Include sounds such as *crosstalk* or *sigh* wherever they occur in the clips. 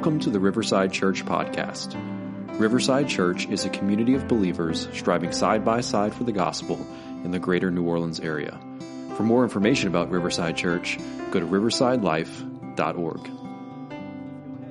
Welcome to the Riverside Church Podcast. Riverside Church is a community of believers striving side by side for the gospel in the greater New Orleans area. For more information about Riverside Church, go to riversidelife.org.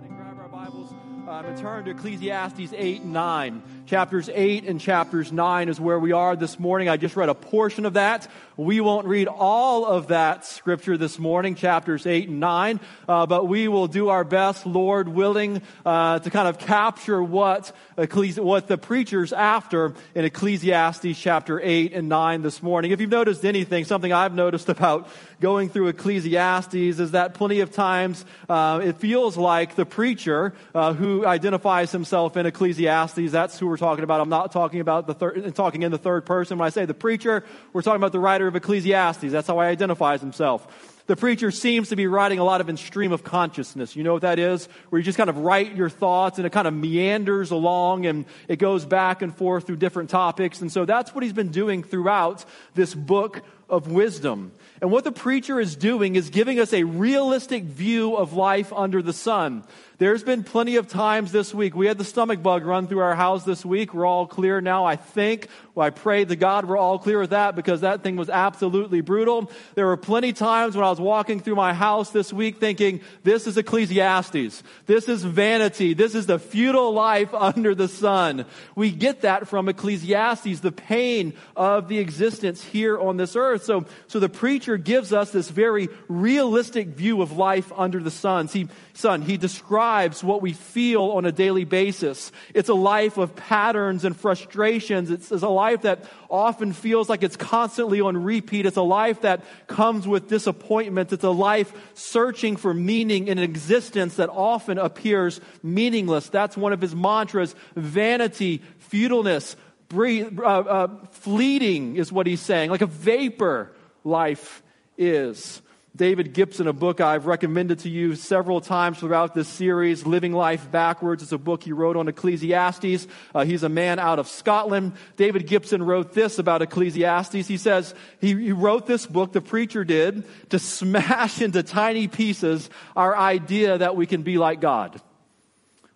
grab our Bibles um, and turn to Ecclesiastes 8 and 9. Chapters 8 and chapters 9 is where we are this morning. I just read a portion of that. We won't read all of that scripture this morning, chapters 8 and 9, uh, but we will do our best, Lord willing, uh, to kind of capture what, Ecclesi- what the preacher's after in Ecclesiastes chapter 8 and 9 this morning. If you've noticed anything, something I've noticed about going through Ecclesiastes is that plenty of times uh, it feels like the preacher uh, who identifies himself in Ecclesiastes, that's who we're talking about. I'm not talking about the third, talking in the third person. When I say the preacher, we're talking about the writer of Ecclesiastes. That's how he identifies himself. The preacher seems to be writing a lot of in stream of consciousness. You know what that is? Where you just kind of write your thoughts and it kind of meanders along and it goes back and forth through different topics. And so that's what he's been doing throughout this book of wisdom. And what the preacher is doing is giving us a realistic view of life under the sun. There's been plenty of times this week. We had the stomach bug run through our house this week. We're all clear now, I think. Well, I pray to God we're all clear with that because that thing was absolutely brutal. There were plenty of times when I was walking through my house this week thinking, this is Ecclesiastes. This is vanity. This is the futile life *laughs* under the sun. We get that from Ecclesiastes, the pain of the existence here on this earth. So, so the preacher gives us this very realistic view of life under the sun. See, son, he describes what we feel on a daily basis. It's a life of patterns and frustrations. It's, it's, a life that often feels like it's constantly on repeat. It's a life that comes with disappointment. It's a life searching for meaning in an existence that often appears meaningless. That's one of his mantras. Vanity, futileness, breathe, uh, uh, fleeting is what he's saying, like a vapor life is. David Gibson, a book I've recommended to you several times throughout this series, Living Life Backwards. It's a book he wrote on Ecclesiastes. Uh, he's a man out of Scotland. David Gibson wrote this about Ecclesiastes. He says he, he wrote this book, the preacher did, to smash *laughs* into tiny pieces our idea that we can be like God.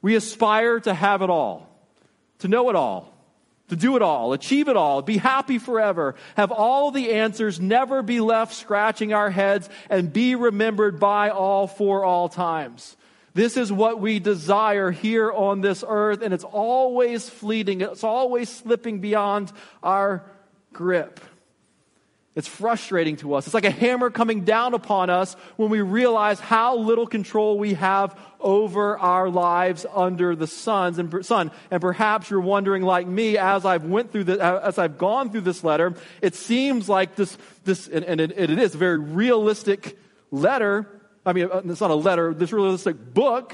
We aspire to have it all, to know it all, to do it all, achieve it all, be happy forever, have all the answers, never be left scratching our heads, and be remembered by all for all times. This is what we desire here on this earth, and it's always fleeting. It's always slipping beyond our grip. It's frustrating to us. It's like a hammer coming down upon us when we realize how little control we have over our lives under the suns and sun. And perhaps you're wondering like me as I've went through the, as I've gone through this letter, it seems like this, this, and, and it, it is a very realistic letter. I mean, uh, it's not a letter, this realistic book.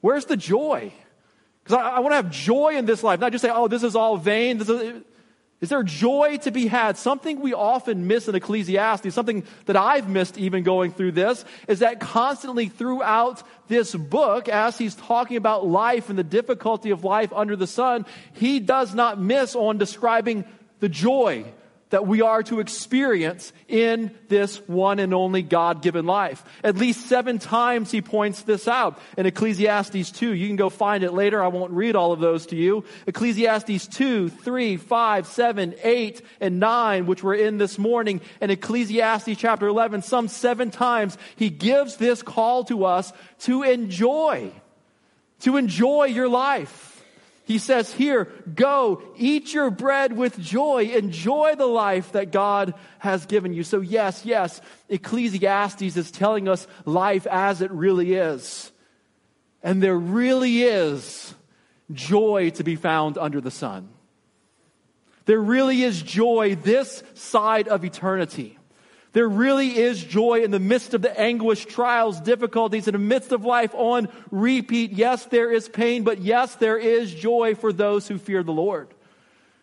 Where's the joy? Because I, I want to have joy in this life, not just say, oh, this is all vain. This is, is there joy to be had? Something we often miss in Ecclesiastes, something that I've missed even going through this, is that constantly throughout this book, as he's talking about life and the difficulty of life under the sun, he does not miss on describing the joy that we are to experience in this one and only God given life. At least seven times he points this out in Ecclesiastes 2. You can go find it later. I won't read all of those to you. Ecclesiastes 2, 3, 5, 7, 8, and 9, which we're in this morning, and Ecclesiastes chapter 11, some seven times he gives this call to us to enjoy, to enjoy your life. He says here, go, eat your bread with joy, enjoy the life that God has given you. So, yes, yes, Ecclesiastes is telling us life as it really is. And there really is joy to be found under the sun. There really is joy this side of eternity. There really is joy in the midst of the anguish, trials, difficulties, in the midst of life on repeat. Yes, there is pain, but yes, there is joy for those who fear the Lord.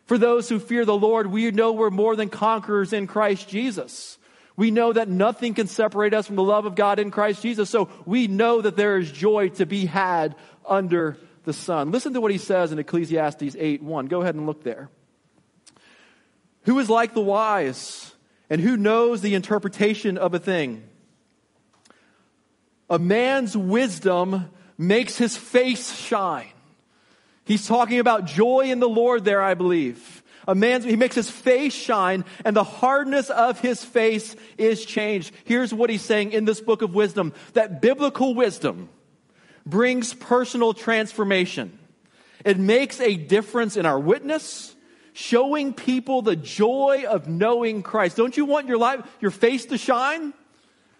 For those who fear the Lord, we know we're more than conquerors in Christ Jesus. We know that nothing can separate us from the love of God in Christ Jesus. So we know that there is joy to be had under the sun. Listen to what he says in Ecclesiastes 8 1. Go ahead and look there. Who is like the wise? And who knows the interpretation of a thing? A man's wisdom makes his face shine. He's talking about joy in the Lord there, I believe. A man's, he makes his face shine and the hardness of his face is changed. Here's what he's saying in this book of wisdom, that biblical wisdom brings personal transformation. It makes a difference in our witness, showing people the joy of knowing Christ. Don't you want your life, your face to shine?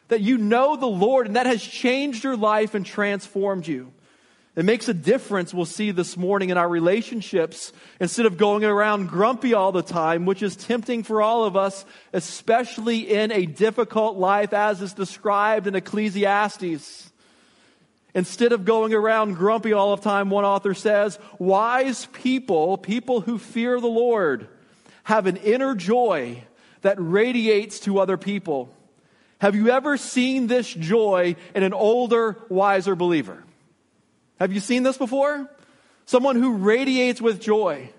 That you know the Lord and that has changed your life and transformed you. It makes a difference, we'll see this morning, in our relationships instead of going around grumpy all the time, which is tempting for all of us, especially in a difficult life as is described in Ecclesiastes. Instead of going around grumpy all the time, one author says, wise people, people who fear the Lord, have an inner joy that radiates to other people. Have you ever seen this joy in an older, wiser believer? Have you seen this before? Someone who radiates with joy.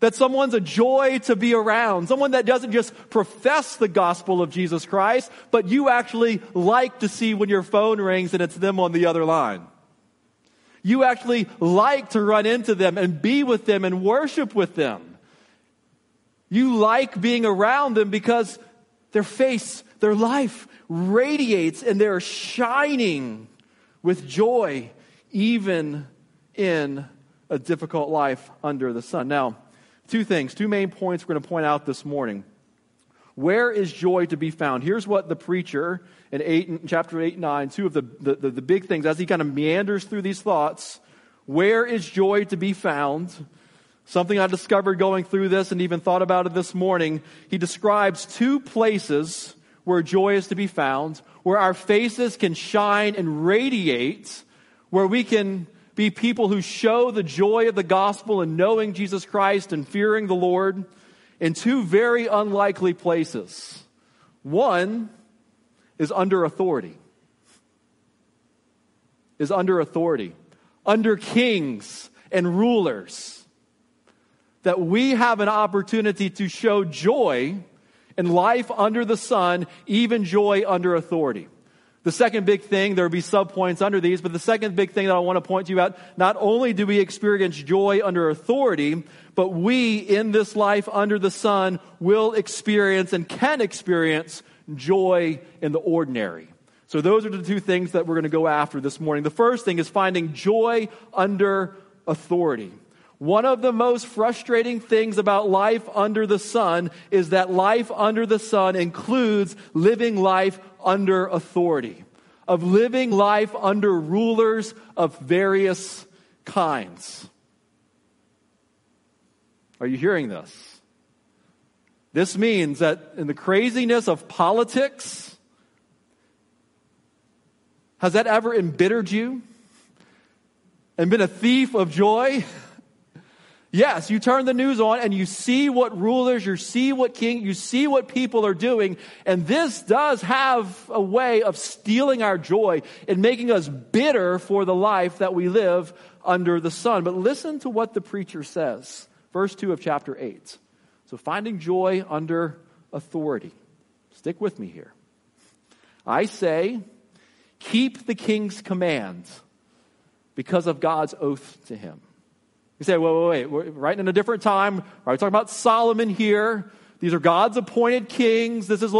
That someone's a joy to be around. Someone that doesn't just profess the gospel of Jesus Christ, but you actually like to see when your phone rings and it's them on the other line. You actually like to run into them and be with them and worship with them. You like being around them because their face, their life radiates and they're shining with joy even in a difficult life under the sun. Now, two things, two main points we're going to point out this morning. Where is joy to be found? Here's what the preacher in, eight, in chapter 8 and 9, two of the, the, the, the big things, as he kind of meanders through these thoughts, where is joy to be found? Something I discovered going through this and even thought about it this morning. He describes two places where joy is to be found, where our faces can shine and radiate where we can be people who show the joy of the gospel and knowing Jesus Christ and fearing the Lord in two very unlikely places. One is under authority. Is under authority. Under kings and rulers. That we have an opportunity to show joy in life under the sun, even joy under authority. The second big thing, there will be subpoints under these, but the second big thing that I want to point to you at, not only do we experience joy under authority, but we in this life under the sun will experience and can experience joy in the ordinary. So those are the two things that we're going to go after this morning. The first thing is finding joy under authority. One of the most frustrating things about life under the sun is that life under the sun includes living life under authority, of living life under rulers of various kinds. Are you hearing this? This means that in the craziness of politics, has that ever embittered you and been a thief of joy? *laughs* Yes, you turn the news on and you see what rulers, you see what king, you see what people are doing, and this does have a way of stealing our joy and making us bitter for the life that we live under the sun. But listen to what the preacher says, verse 2 of chapter 8. So finding joy under authority. Stick with me here. I say, keep the king's commands because of God's oath to him. You say, wait, wait, wait, we're writing in a different time. Are we talking about Solomon here? These are God's appointed kings. This is,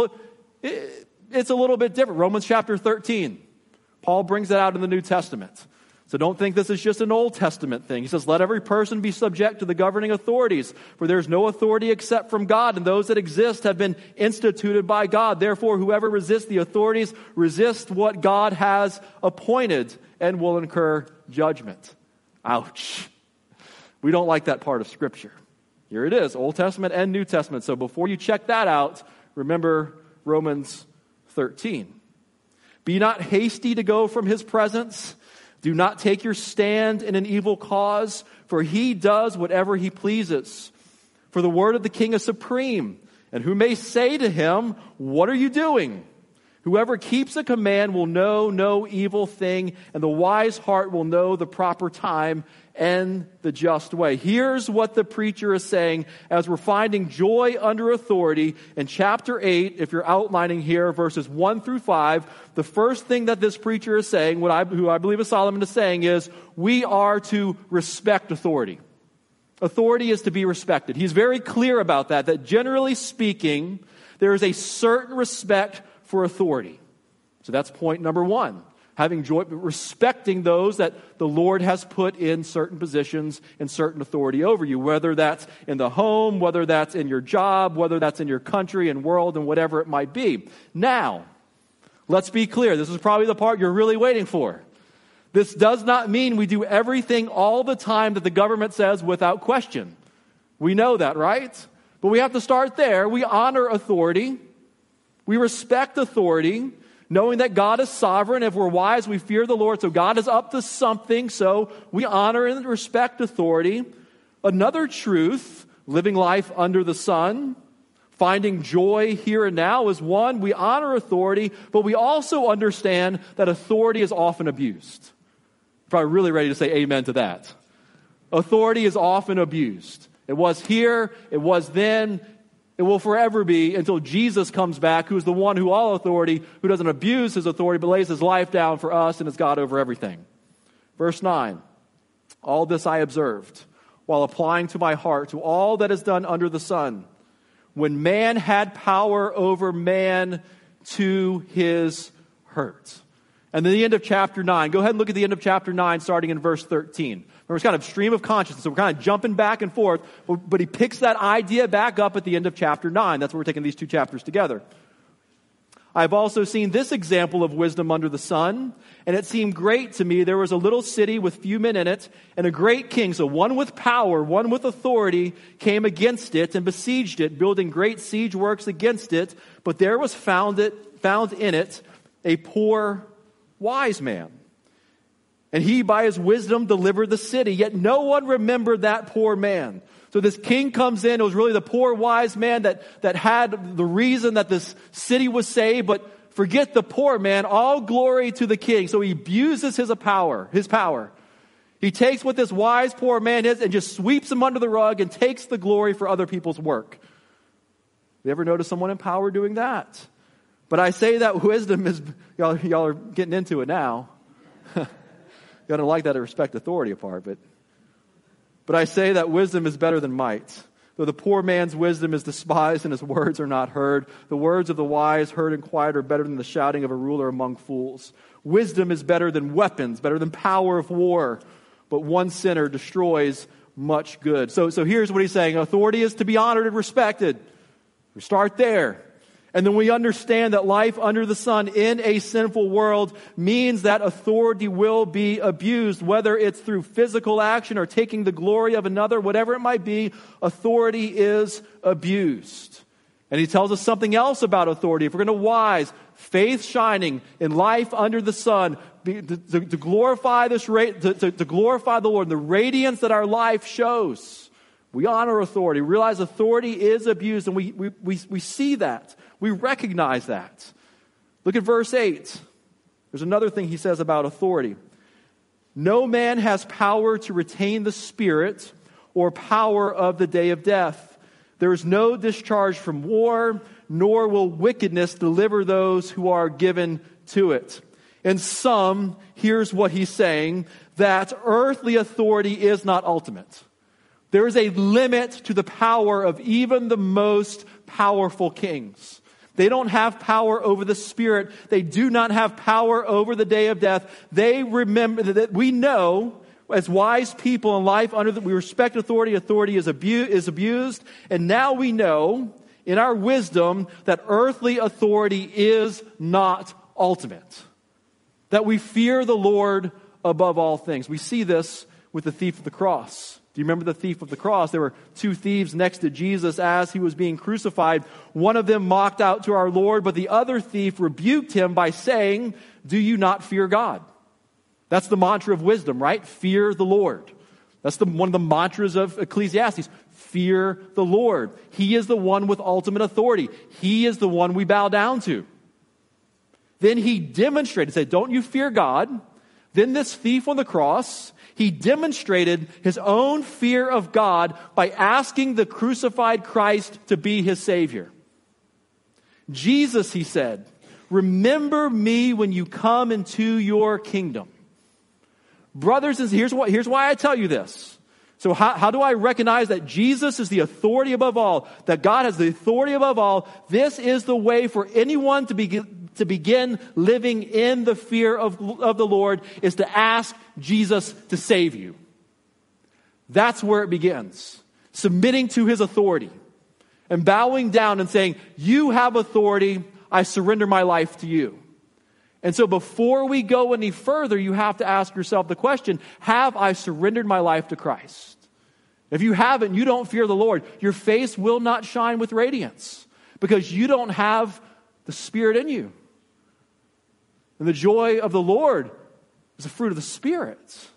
it's a little bit different. Romans chapter 13. Paul brings that out in the New Testament. So don't think this is just an Old Testament thing. He says, Let every person be subject to the governing authorities, for there is no authority except from God, and those that exist have been instituted by God. Therefore, whoever resists the authorities resists what God has appointed and will incur judgment. Ouch. We don't like that part of Scripture. Here it is, Old Testament and New Testament. So before you check that out, remember Romans 13. Be not hasty to go from his presence. Do not take your stand in an evil cause, for he does whatever he pleases. For the word of the king is supreme. And who may say to him, What are you doing? Whoever keeps a command will know no evil thing, and the wise heart will know the proper time and the just way. Here's what the preacher is saying as we're finding joy under authority in chapter 8, if you're outlining here, verses 1 through 5. The first thing that this preacher is saying, what I, who I believe is Solomon is saying, is we are to respect authority. Authority is to be respected. He's very clear about that, that generally speaking, there is a certain respect for authority. So that's point number one. Having joy, respecting those that the Lord has put in certain positions and certain authority over you, whether that's in the home, whether that's in your job, whether that's in your country and world, and whatever it might be. Now, let's be clear. This is probably the part you're really waiting for. This does not mean we do everything all the time that the government says without question. We know that, right? But we have to start there. We honor authority. We respect authority, knowing that God is sovereign. If we're wise, we fear the Lord. So God is up to something. So we honor and respect authority. Another truth, living life under the sun, finding joy here and now is one, we honor authority, but we also understand that authority is often abused. Probably really ready to say amen to that. Authority is often abused. It was here, it was then, it will forever be until Jesus comes back, who is the one who all authority, who doesn't abuse his authority, but lays his life down for us and is God over everything. Verse 9 All this I observed while applying to my heart to all that is done under the sun, when man had power over man to his hurt. And then the end of chapter 9. Go ahead and look at the end of chapter 9, starting in verse 13. Remember, it's kind of stream of consciousness. So we're kind of jumping back and forth. But he picks that idea back up at the end of chapter 9. That's where we're taking these two chapters together. I've also seen this example of wisdom under the sun, and it seemed great to me. There was a little city with few men in it, and a great king, so one with power, one with authority, came against it and besieged it, building great siege works against it. But there was found, it, found in it a poor wise man and he, by his wisdom, delivered the city. Yet no one remembered that poor man. So this king comes in. It was really the poor wise man that, that had the reason that this city was saved, but forget the poor man. All glory to the king. So he abuses his power, his power. He takes what this wise poor man is and just sweeps him under the rug and takes the glory for other people's work. You ever notice someone in power doing that? But I say that *laughs* wisdom is, y'all, y'all are getting into it now. You don't like that respect authority apart, but, but I say that wisdom is better than might. Though the poor man's wisdom is despised and his *laughs* words are not heard, the words of the wise heard in quiet are better than the shouting of a ruler among fools. Wisdom is better than weapons, better than power of war, but one sinner destroys much good. So, so here's what he's saying authority is to be honored and respected. We start there. And then we understand that life under the sun in a sinful world means that authority will be abused, whether it's through physical action or taking the glory of another, whatever it might be, authority is abused. And he tells us something else about authority. If we're going to wise, faith shining in life under the sun, to, to, to glorify this, to, to glorify the Lord, and the radiance that our life shows. We honor authority, realize authority is abused, and we, we, we, we see that. We recognize that. Look at verse 8. There's another thing he says about authority. No man has power to retain the spirit or power of the day of death. There is no discharge from war, nor will wickedness deliver those who are given to it. In sum, here's what he's saying that earthly authority is not ultimate. There is a limit to the power of even the most powerful kings. They don't have power over the spirit. They do not have power over the day of death. They remember that we know as wise people in life under that we respect authority. Authority is, abu- is abused. And now we know in our wisdom that earthly authority is not ultimate. That we fear the Lord above all things. We see this with the thief of the cross. Do you remember the thief of the cross? There were two thieves next to Jesus as he was being crucified. One of them mocked out to our Lord, but the other thief rebuked him by saying, Do you not fear God? That's the mantra of wisdom, right? Fear the Lord. That's the, one of the mantras of Ecclesiastes. Fear the Lord. He is the one with ultimate authority. He is the one we bow down to. Then he demonstrated, said, Don't you fear God? Then this thief on the cross, he demonstrated his own fear of God by asking the crucified Christ to be his Savior. Jesus, he said, remember me when you come into your kingdom. Brothers and here's what, here's why I tell you this. So how, how do I recognize that Jesus is the authority above all, that God has the authority above all? This is the way for anyone to begin, to begin living in the fear of, of the Lord is to ask Jesus to save you. That's where it begins. Submitting to his authority and bowing down and saying, You have authority. I surrender my life to you. And so before we go any further, you have to ask yourself the question Have I surrendered my life to Christ? If you haven't, you don't fear the Lord. Your face will not shine with radiance because you don't have the Spirit in you. And the joy of the Lord is a fruit of the Spirit.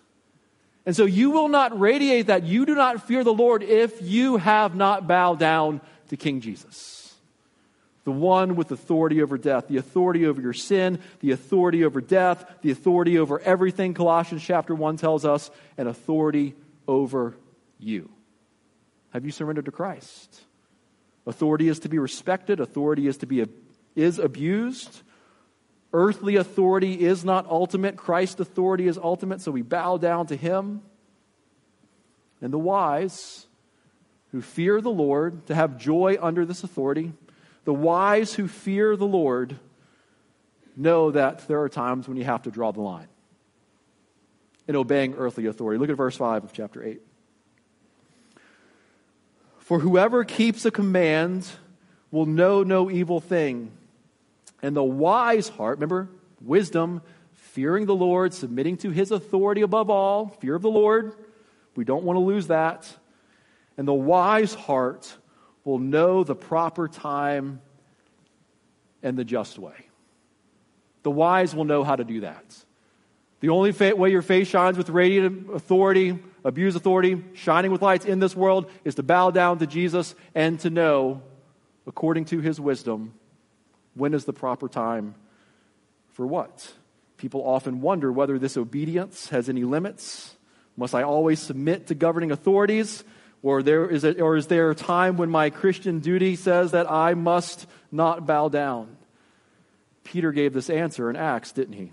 And so you will not radiate that. You do not fear the Lord if you have not bowed down to King Jesus the one with authority over death, the authority over your sin, the authority over death, the authority over everything, Colossians chapter 1 tells us, and authority over you. Have you surrendered to Christ? Authority is to be respected, authority is to be is abused. Earthly authority is not ultimate, Christ's authority is ultimate, so we bow down to him. And the wise who fear the Lord to have joy under this authority the wise who fear the Lord know that there are times when you have to draw the line in obeying earthly authority. Look at verse 5 of chapter 8. For whoever keeps a command will know no evil thing. And the wise heart, remember, wisdom, fearing the Lord, submitting to his authority above all, fear of the Lord. We don't want to lose that. And the wise heart will know the proper time and the just way. The wise will know how to do that. The only way your face shines with radiant authority, abuse authority, shining with lights in this world is to bow down to Jesus and to know, according to his wisdom, when is the proper time for what? People often wonder whether this obedience has any limits. Must I always submit to governing authorities? Or, there is a, or is there a time when my Christian duty says that I must not bow down? Peter gave this answer in Acts, didn't he?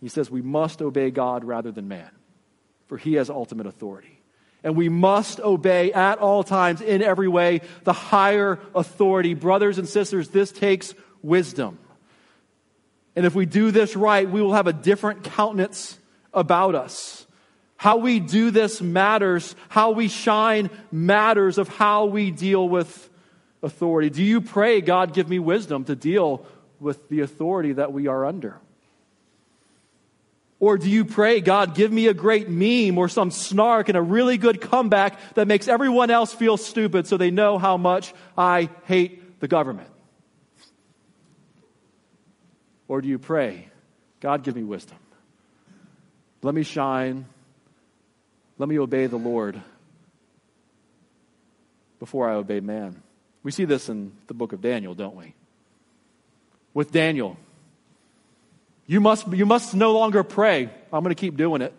He says, We must obey God rather than man, for he has ultimate authority. And we must obey at all times, in every way, the higher authority. Brothers and sisters, this takes wisdom. And if we do this right, we will have a different countenance about us. How we do this matters. How we shine matters of how we deal with authority. Do you pray, God, give me wisdom to deal with the authority that we are under? Or do you pray, God, give me a great meme or some snark and a really good comeback that makes everyone else feel stupid so they know how much I hate the government? Or do you pray, God, give me wisdom? Let me shine let me obey the Lord before I obey man. We see this in the book of Daniel, don't we? With Daniel, you must, you must no longer pray. I'm going to keep doing it.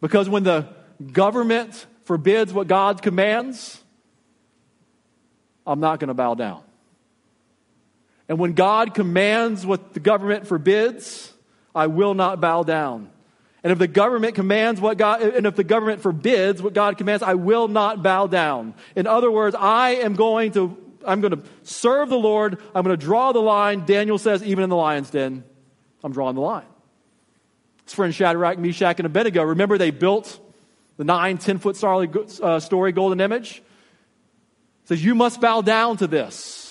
Because when the government forbids what God commands, I'm not going to bow down. And when God commands what the government forbids, I will not bow down. And if the government commands what God, and if the government forbids what God commands, I will not bow down. In other words, I am going to, I'm going to serve the Lord. I'm going to draw the line. Daniel says, even in the lion's den, I'm drawing the line. His friend Shadrach, Meshach, and Abednego, remember they built the nine, ten foot uh, story golden image? says, you must bow down to this.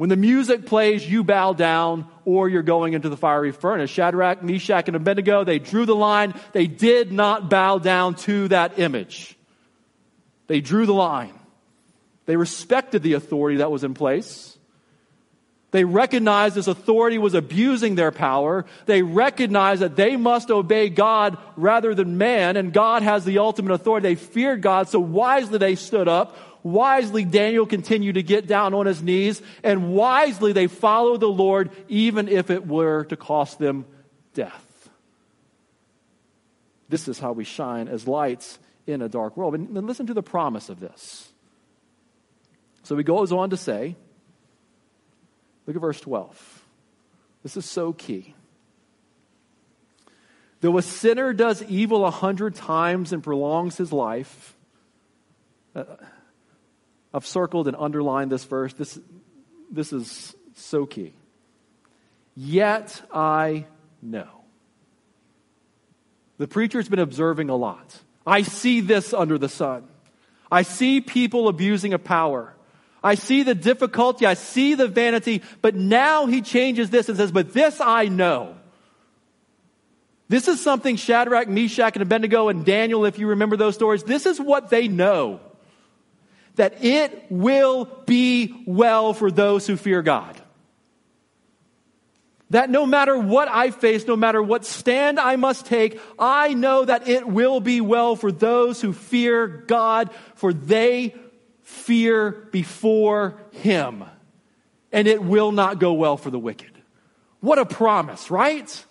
When the music plays, you bow down or you're going into the fiery furnace. Shadrach, Meshach, and Abednego, they drew the line. They did not bow down to that image. They drew the line. They respected the authority that was in place. They recognized this authority was abusing their power. They recognized that they must obey God rather than man, and God has the ultimate authority. They feared God, so wisely they stood up Wisely, Daniel continued to get down on his knees, and wisely they followed the Lord, even if it were to cost them death. This is how we shine as lights in a dark world. And listen to the promise of this. So he goes on to say, look at verse 12. This is so key. Though a sinner does evil a hundred times and prolongs his life, uh, I've circled and underlined this verse. This, this is so key. Yet I know. The preacher's been observing a lot. I see this under the sun. I see people abusing of power. I see the difficulty. I see the vanity. But now he changes this and says, But this I know. This is something Shadrach, Meshach, and Abednego and Daniel, if you remember those stories, this is what they know. That it will be well for those who fear God. That no matter what I face, no matter what stand I must take, I know that it will be well for those who fear God, for they fear before Him. And it will not go well for the wicked. What a promise, right?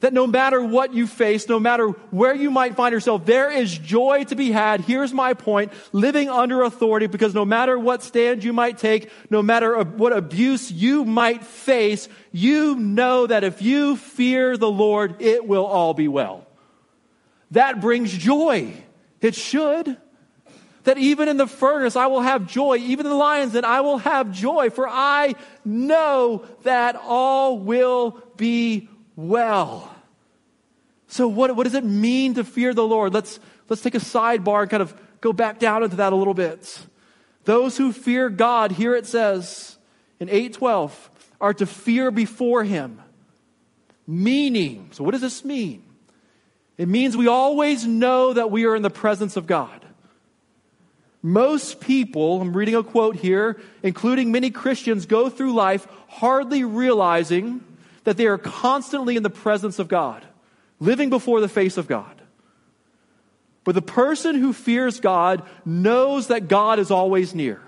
That no matter what you face, no matter where you might find yourself, there is joy to be had. Here's my point. Living under authority because no matter what stand you might take, no matter what abuse you might face, you know that if you fear the Lord, it will all be well. That brings joy. It should. That even in the furnace I will have joy, even in the lions that I will have joy, for I know that all will be well. So what, what does it mean to fear the Lord? Let's, let's take a sidebar and kind of go back down into that a little bit. Those who fear God, here it says in 812, are to fear before him. Meaning, so what does this mean? It means we always know that we are in the presence of God. Most people, I'm reading a quote here, including many Christians, go through life hardly realizing that they are constantly in the presence of God, living before the face of God. But the person who fears God knows that God is always near.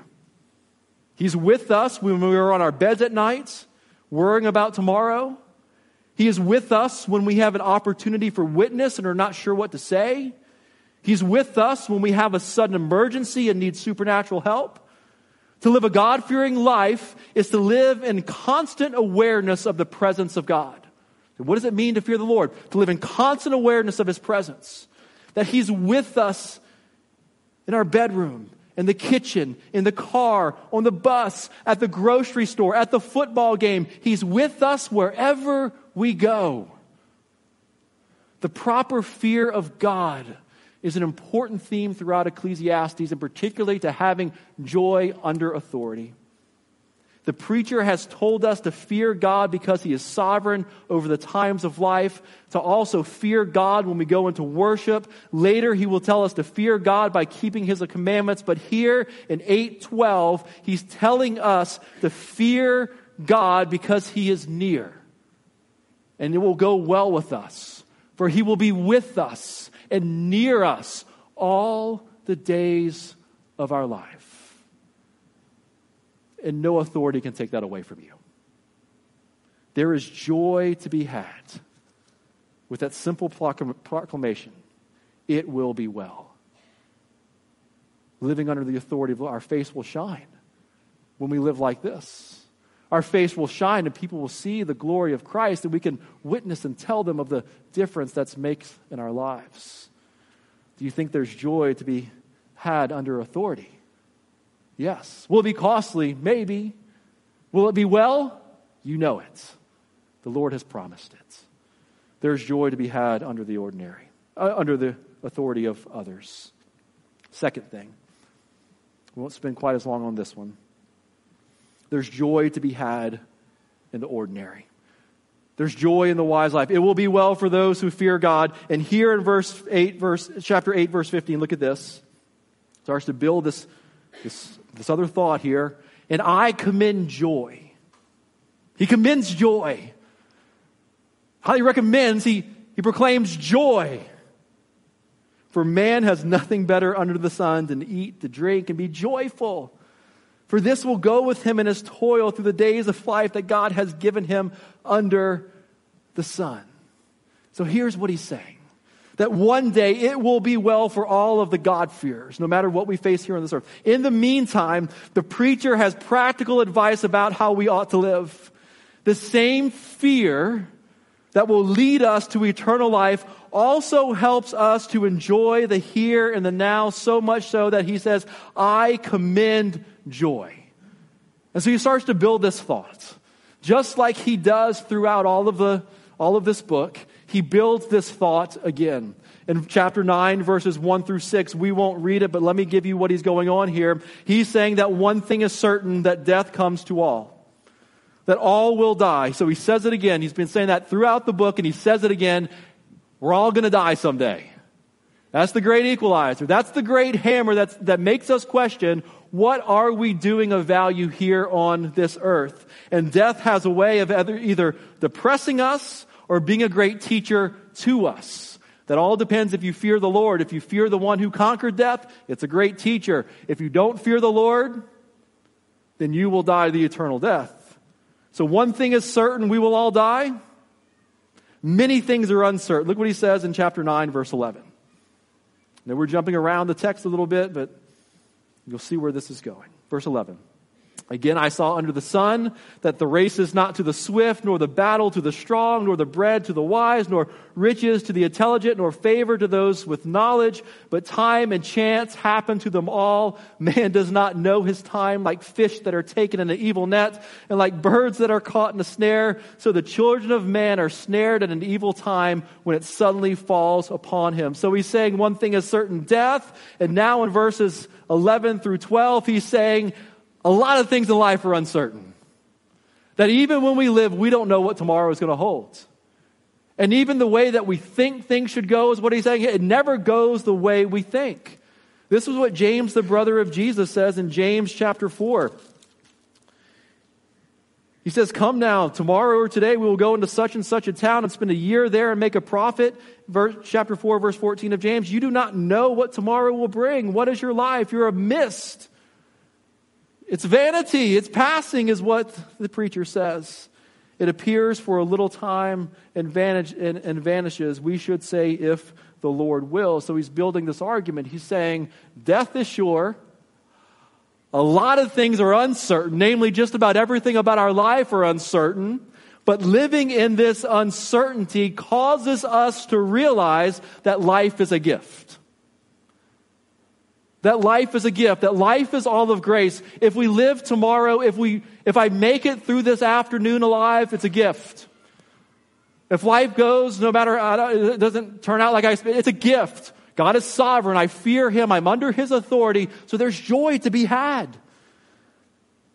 He's with us when we are on our beds at night, worrying about tomorrow. He is with us when we have an opportunity for witness and are not sure what to say. He's with us when we have a sudden emergency and need supernatural help. To live a God fearing life is to live in constant awareness of the presence of God. What does it mean to fear the Lord? To live in constant awareness of His presence. That He's with us in our bedroom, in the kitchen, in the car, on the bus, at the grocery store, at the football game. He's with us wherever we go. The proper fear of God is an important theme throughout Ecclesiastes, and particularly to having joy under authority. The preacher has told us to fear God because he is sovereign over the times of life, to also fear God when we go into worship. Later, he will tell us to fear God by keeping his commandments. But here in 812, he's telling us to fear God because he is near. And it will go well with us, for he will be with us and near us all the days of our life. And no authority can take that away from you. There is joy to be had with that simple proclamation it will be well. Living under the authority of our face will shine when we live like this. Our face will shine and people will see the glory of Christ and we can witness and tell them of the difference that makes in our lives. Do you think there's joy to be had under authority? Yes. Will it be costly? Maybe. Will it be well? You know it. The Lord has promised it. There's joy to be had under the ordinary, uh, under the authority of others. Second thing, we won't spend quite as long on this one. There's joy to be had in the ordinary. There's joy in the wise life. It will be well for those who fear God. And here in verse 8, verse, chapter 8, verse 15, look at this. It starts to build this, this, this other thought here. And I commend joy. He commends joy. How he recommends, he, he proclaims joy. For man has nothing better under the sun than to eat, to drink, and be joyful. For this will go with him in his toil through the days of life that God has given him under the sun. So here's what he's saying that one day it will be well for all of the God-fearers, no matter what we face here on this earth. In the meantime, the preacher has practical advice about how we ought to live. The same fear that will lead us to eternal life also helps us to enjoy the here and the now so much so that he says, I commend joy. And so he starts to build this thought. Just like he does throughout all of the, all of this book, he builds this thought again. In chapter 9, verses 1 through 6, we won't read it, but let me give you what he's going on here. He's saying that one thing is certain that death comes to all that all will die. So he says it again. He's been saying that throughout the book, and he says it again. We're all going to die someday. That's the great equalizer. That's the great hammer that's, that makes us question what are we doing of value here on this earth? And death has a way of either, depressing us or being a great teacher to us. That all depends if you fear the Lord. If you fear the one who conquered death, it's a great teacher. If you don't fear the Lord, then you will die the eternal death. So one thing is certain, we will all die. Many things are uncertain. Look what he says in chapter 9, verse 11. Now we're jumping around the text a little bit, but you'll see where this is going. Verse 11. Again, I saw under the sun that the race is not to the swift, nor the battle to the strong, nor the bread to the wise, nor riches to the intelligent, nor favor to those with knowledge, but time and chance happen to them all. Man does not know his time, like fish that are taken in an evil net, and like birds that are caught in a snare. So the children of man are snared at an evil time when it suddenly falls upon him. So he's saying one thing is certain death, and now in verses 11 through 12, he's saying, a lot of things in life are uncertain. That even when we live, we don't know what tomorrow is going to hold. And even the way that we think things should go is what he's saying. It never goes the way we think. This is what James, the brother of Jesus, says in James chapter 4. He says, Come now, tomorrow or today we will go into such and such a town and spend a year there and make a profit. Verse, chapter 4, verse 14 of James. You do not know what tomorrow will bring. What is your life? You're a mist it's vanity, it's passing, is what the preacher says. It appears for a little time and, vanish, and, and vanishes. We should say, if the Lord will. So he's building this argument. He's saying, death is sure. A lot of things are uncertain, namely, just about everything about our life are uncertain. But living in this uncertainty causes us to realize that life is a gift that life is a gift, that life is all of grace. If we live tomorrow, if we, if I make it through this afternoon alive, it's a gift. If life goes, no matter, it doesn't turn out like I it's a gift. God is sovereign. I fear Him. I'm under His authority. So there's joy to be had.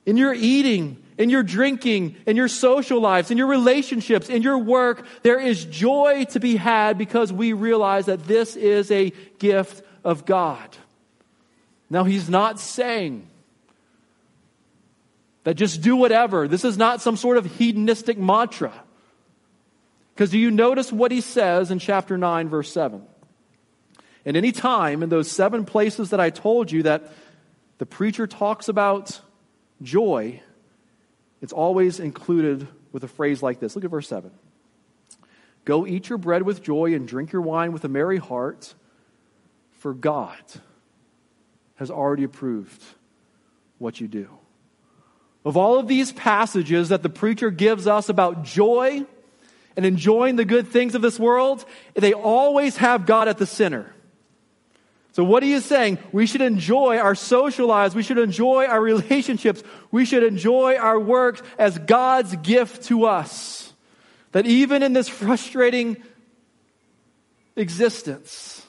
In your eating, in your drinking, in your social lives, in your relationships, in your work, there is joy to be had because we realize that this is a gift of God. Now, he's not saying that just do whatever. This is not some sort of hedonistic mantra. Because do you notice what he says in chapter 9, verse 7? And any time in those seven places that I told you that the preacher talks about joy, it's always included with a phrase like this. Look at verse 7. Go eat your bread with joy and drink your wine with a merry heart, for God has already approved what you do. Of all of these passages that the preacher gives us about joy and enjoying the good things of this world, they always have God at the center. So, what he is saying, we should enjoy our social lives, we should enjoy our relationships, we should enjoy our work as God's gift to us. That even in this frustrating existence,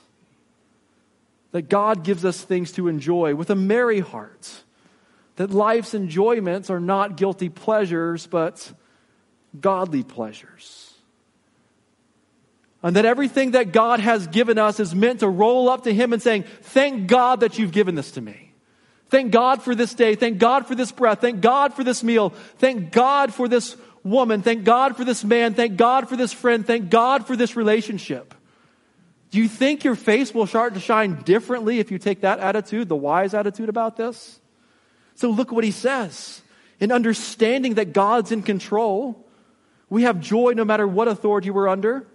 that God gives us things to enjoy with a merry heart. That life's enjoyments are not guilty pleasures, but godly pleasures. And that everything that God has given us is meant to roll up to Him and saying, Thank God that you've given this to me. Thank God for this day. Thank God for this breath. Thank God for this meal. Thank God for this woman. Thank God for this man. Thank God for this friend. Thank God for this relationship. Do you think your face will start to shine differently if you take that attitude, the wise attitude about this? So look what he says. In understanding that God's in control, we have joy no matter what authority we're under.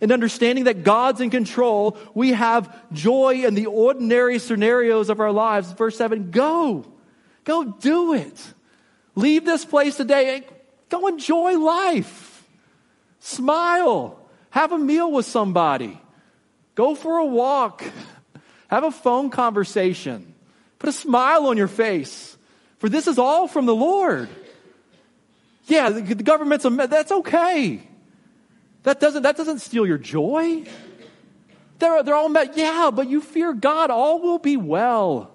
In understanding that God's in control, we have joy in the ordinary scenarios of our lives. Verse 7 go. Go do it. Leave this place today and go enjoy life. Smile. Have a meal with somebody. Go for a walk. Have a phone conversation. Put a smile on your face. For this is all from the Lord. Yeah, the, government's a, that's okay. That doesn't, that doesn't steal your joy. They're, they're all met. Yeah, but you fear God. All will be well.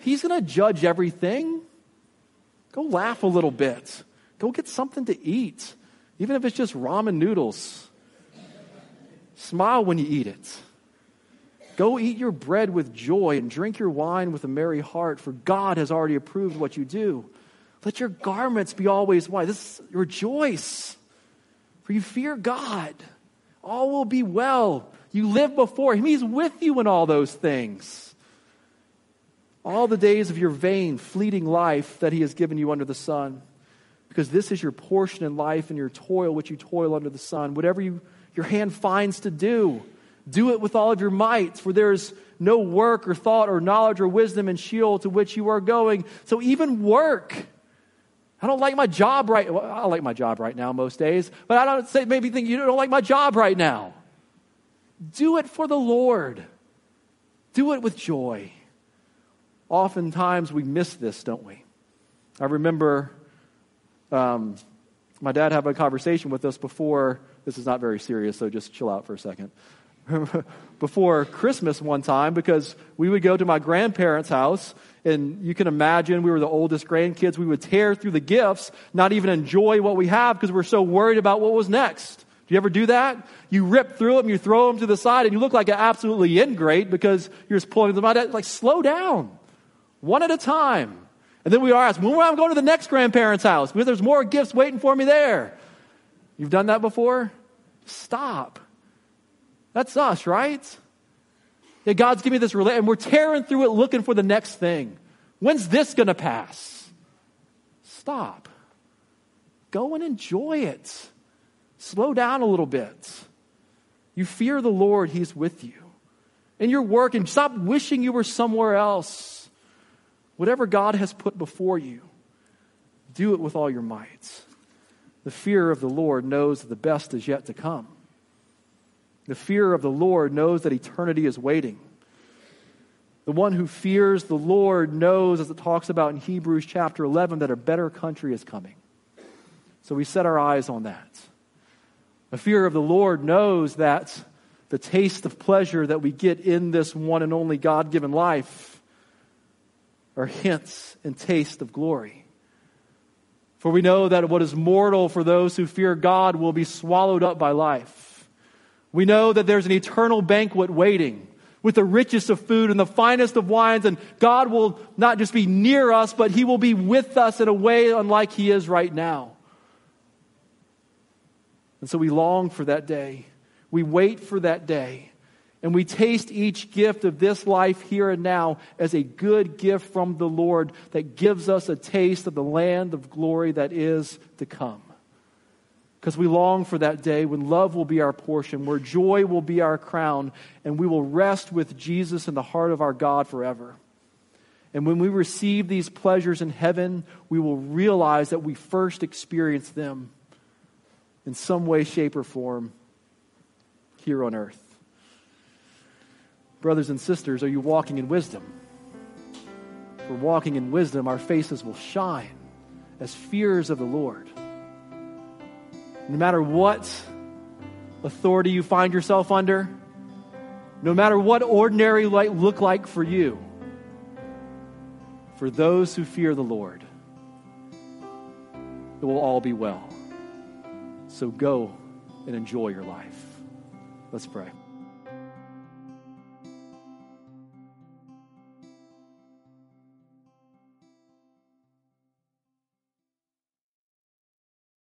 He's going to judge everything. Go laugh a little bit. Go get something to eat, even if it's just ramen noodles. Smile when you eat it. Go eat your bread with joy and drink your wine with a merry heart, for God has already approved what you do. Let your garments be always white. This rejoice, for you fear God. All will be well. You live before Him. He's with you in all those things. All the days of your vain, fleeting life that He has given you under the sun, because this is your portion in life and your toil, which you toil under the sun. Whatever you your hand finds to do. Do it with all of your might, for there is no work or thought or knowledge or wisdom in Sheol to which you are going. So even work. I don't like my job right. Well, I like my job right now most days, but I don't say maybe think you don't like my job right now. Do it for the Lord. Do it with joy. Oftentimes we miss this, don't we? I remember um, my dad having a conversation with us before this is not very serious, so just chill out for a second. *laughs* Before Christmas one time, because we would go to my grandparents' house, and you can imagine we were the oldest grandkids. We would tear through the gifts, not even enjoy what we have because we're so worried about what was next. Do you ever do that? You rip through them, you throw them to the side, and you look like an absolutely ingrate because you're just pulling them out. Like, slow down, one at a time. And then we are asked, when am I going to the next grandparents' house? There's more gifts waiting for me there. You've done that before? Stop. That's us, right? Yeah, God's giving me this and we're tearing through it looking for the next thing. When's this going to pass? Stop. Go and enjoy it. Slow down a little bit. You fear the Lord, He's with you. In your work, and stop wishing you were somewhere else. Whatever God has put before you, do it with all your might. The fear of the Lord knows that the best is yet to come. The fear of the Lord knows that eternity is waiting. The one who fears the Lord knows, as it talks about in Hebrews chapter 11, that a better country is coming. So we set our eyes on that. The fear of the Lord knows that the taste of pleasure that we get in this one and only God given life are hints and taste of glory. For we know that what is mortal for those who fear God will be swallowed up by life. We know that there's an eternal banquet waiting with the richest of food and the finest of wines, and God will not just be near us, but He will be with us in a way unlike He is right now. And so we long for that day. We wait for that day. And we taste each gift of this life here and now as a good gift from the Lord that gives us a taste of the land of glory that is to come. Because we long for that day when love will be our portion, where joy will be our crown, and we will rest with Jesus in the heart of our God forever. And when we receive these pleasures in heaven, we will realize that we first experienced them in some way, shape, or form here on earth. Brothers and sisters, are you walking in wisdom? If we're walking in wisdom, our faces will shine as fears of the Lord. No matter what authority you find yourself under, no matter what ordinary light look like for you, for those who fear the Lord, it will all be well. So go and enjoy your life. Let's pray.